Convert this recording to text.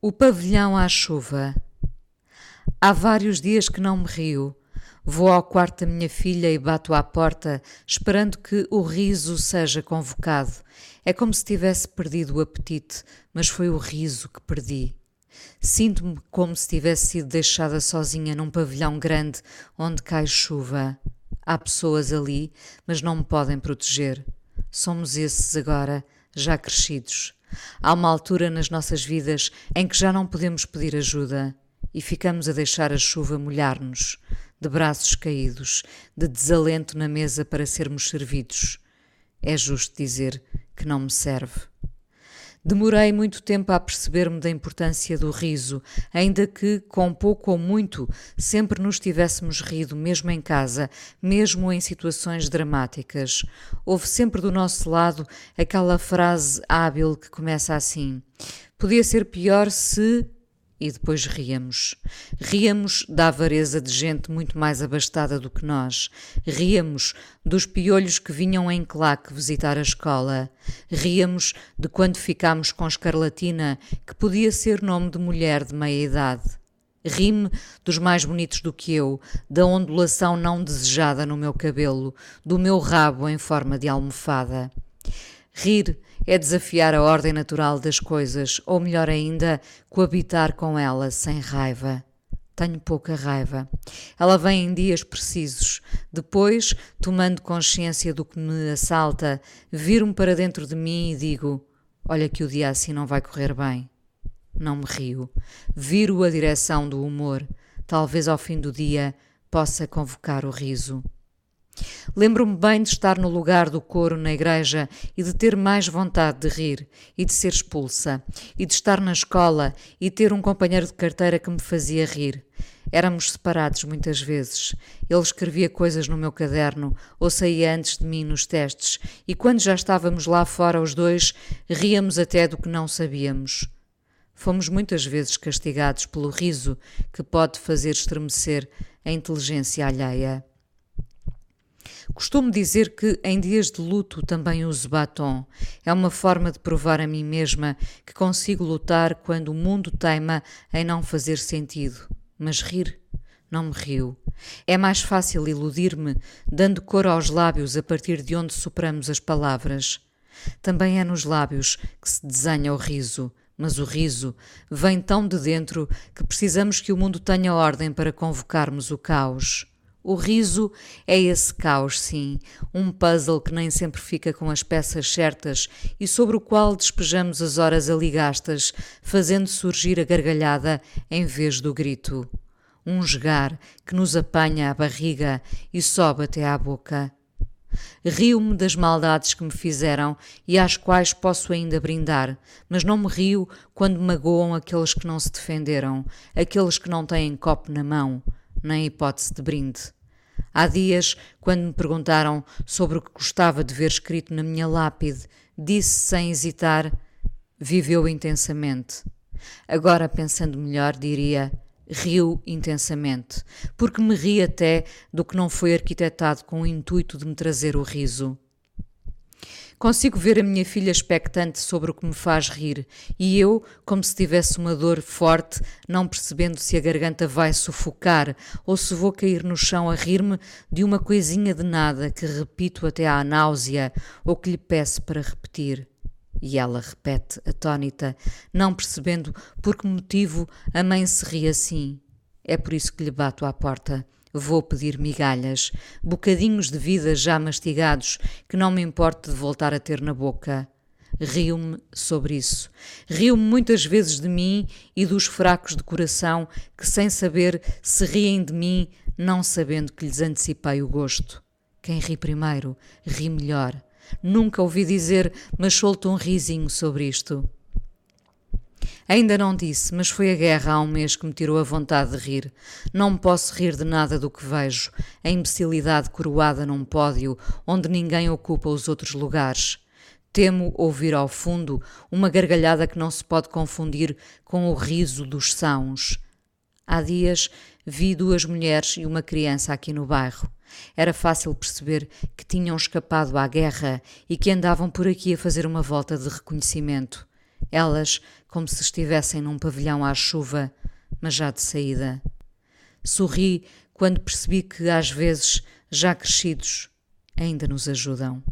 O pavilhão à chuva. Há vários dias que não me rio. Vou ao quarto da minha filha e bato à porta, esperando que o riso seja convocado. É como se tivesse perdido o apetite, mas foi o riso que perdi. Sinto-me como se tivesse sido deixada sozinha num pavilhão grande onde cai chuva. Há pessoas ali, mas não me podem proteger. Somos esses agora, já crescidos. Há uma altura nas nossas vidas em que já não podemos pedir ajuda e ficamos a deixar a chuva molhar-nos, de braços caídos, de desalento na mesa para sermos servidos. É justo dizer que não me serve. Demorei muito tempo a perceber-me da importância do riso, ainda que, com pouco ou muito, sempre nos tivéssemos rido, mesmo em casa, mesmo em situações dramáticas. Houve sempre do nosso lado aquela frase hábil que começa assim: Podia ser pior se e depois ríamos. Ríamos da avareza de gente muito mais abastada do que nós. Ríamos dos piolhos que vinham em claque visitar a escola. Ríamos de quando ficámos com escarlatina, que podia ser nome de mulher de meia idade. Rime dos mais bonitos do que eu, da ondulação não desejada no meu cabelo, do meu rabo em forma de almofada. Rir é desafiar a ordem natural das coisas, ou melhor ainda, coabitar com ela sem raiva. Tenho pouca raiva. Ela vem em dias precisos. Depois, tomando consciência do que me assalta, viro-me para dentro de mim e digo: Olha que o dia assim não vai correr bem. Não me rio. Viro a direção do humor. Talvez ao fim do dia possa convocar o riso. Lembro-me bem de estar no lugar do coro na igreja e de ter mais vontade de rir e de ser expulsa, e de estar na escola e ter um companheiro de carteira que me fazia rir. Éramos separados muitas vezes. Ele escrevia coisas no meu caderno ou saía antes de mim nos testes, e quando já estávamos lá fora os dois, ríamos até do que não sabíamos. Fomos muitas vezes castigados pelo riso que pode fazer estremecer a inteligência alheia. Costumo dizer que em dias de luto também uso batom. É uma forma de provar a mim mesma que consigo lutar quando o mundo teima em não fazer sentido. Mas rir? Não me rio. É mais fácil iludir-me dando cor aos lábios a partir de onde sopramos as palavras. Também é nos lábios que se desenha o riso, mas o riso vem tão de dentro que precisamos que o mundo tenha ordem para convocarmos o caos. O riso é esse caos, sim, um puzzle que nem sempre fica com as peças certas e sobre o qual despejamos as horas ali gastas, fazendo surgir a gargalhada em vez do grito. Um jogar que nos apanha a barriga e sobe até à boca. Rio-me das maldades que me fizeram e às quais posso ainda brindar, mas não me rio quando magoam aqueles que não se defenderam, aqueles que não têm copo na mão nem hipótese de brinde. Há dias, quando me perguntaram sobre o que gostava de ver escrito na minha lápide, disse sem hesitar: viveu intensamente. Agora, pensando melhor, diria: riu intensamente, porque me ri até do que não foi arquitetado com o intuito de me trazer o riso. Consigo ver a minha filha expectante sobre o que me faz rir e eu, como se tivesse uma dor forte, não percebendo se a garganta vai sufocar ou se vou cair no chão a rir-me de uma coisinha de nada que repito até à náusea ou que lhe peço para repetir. E ela repete, atônita, não percebendo por que motivo a mãe se ri assim. É por isso que lhe bato à porta. Vou pedir migalhas, bocadinhos de vida já mastigados, que não me importe de voltar a ter na boca. Rio-me sobre isso. Rio-me muitas vezes de mim e dos fracos de coração que, sem saber, se riem de mim, não sabendo que lhes antecipei o gosto. Quem ri primeiro, ri melhor. Nunca ouvi dizer, mas solto um risinho sobre isto. Ainda não disse, mas foi a guerra há um mês que me tirou a vontade de rir. Não posso rir de nada do que vejo. A imbecilidade coroada num pódio onde ninguém ocupa os outros lugares. Temo ouvir ao fundo uma gargalhada que não se pode confundir com o riso dos sãos. Há dias vi duas mulheres e uma criança aqui no bairro. Era fácil perceber que tinham escapado à guerra e que andavam por aqui a fazer uma volta de reconhecimento. Elas como se estivessem num pavilhão à chuva, mas já de saída. Sorri quando percebi que, às vezes, já crescidos, ainda nos ajudam.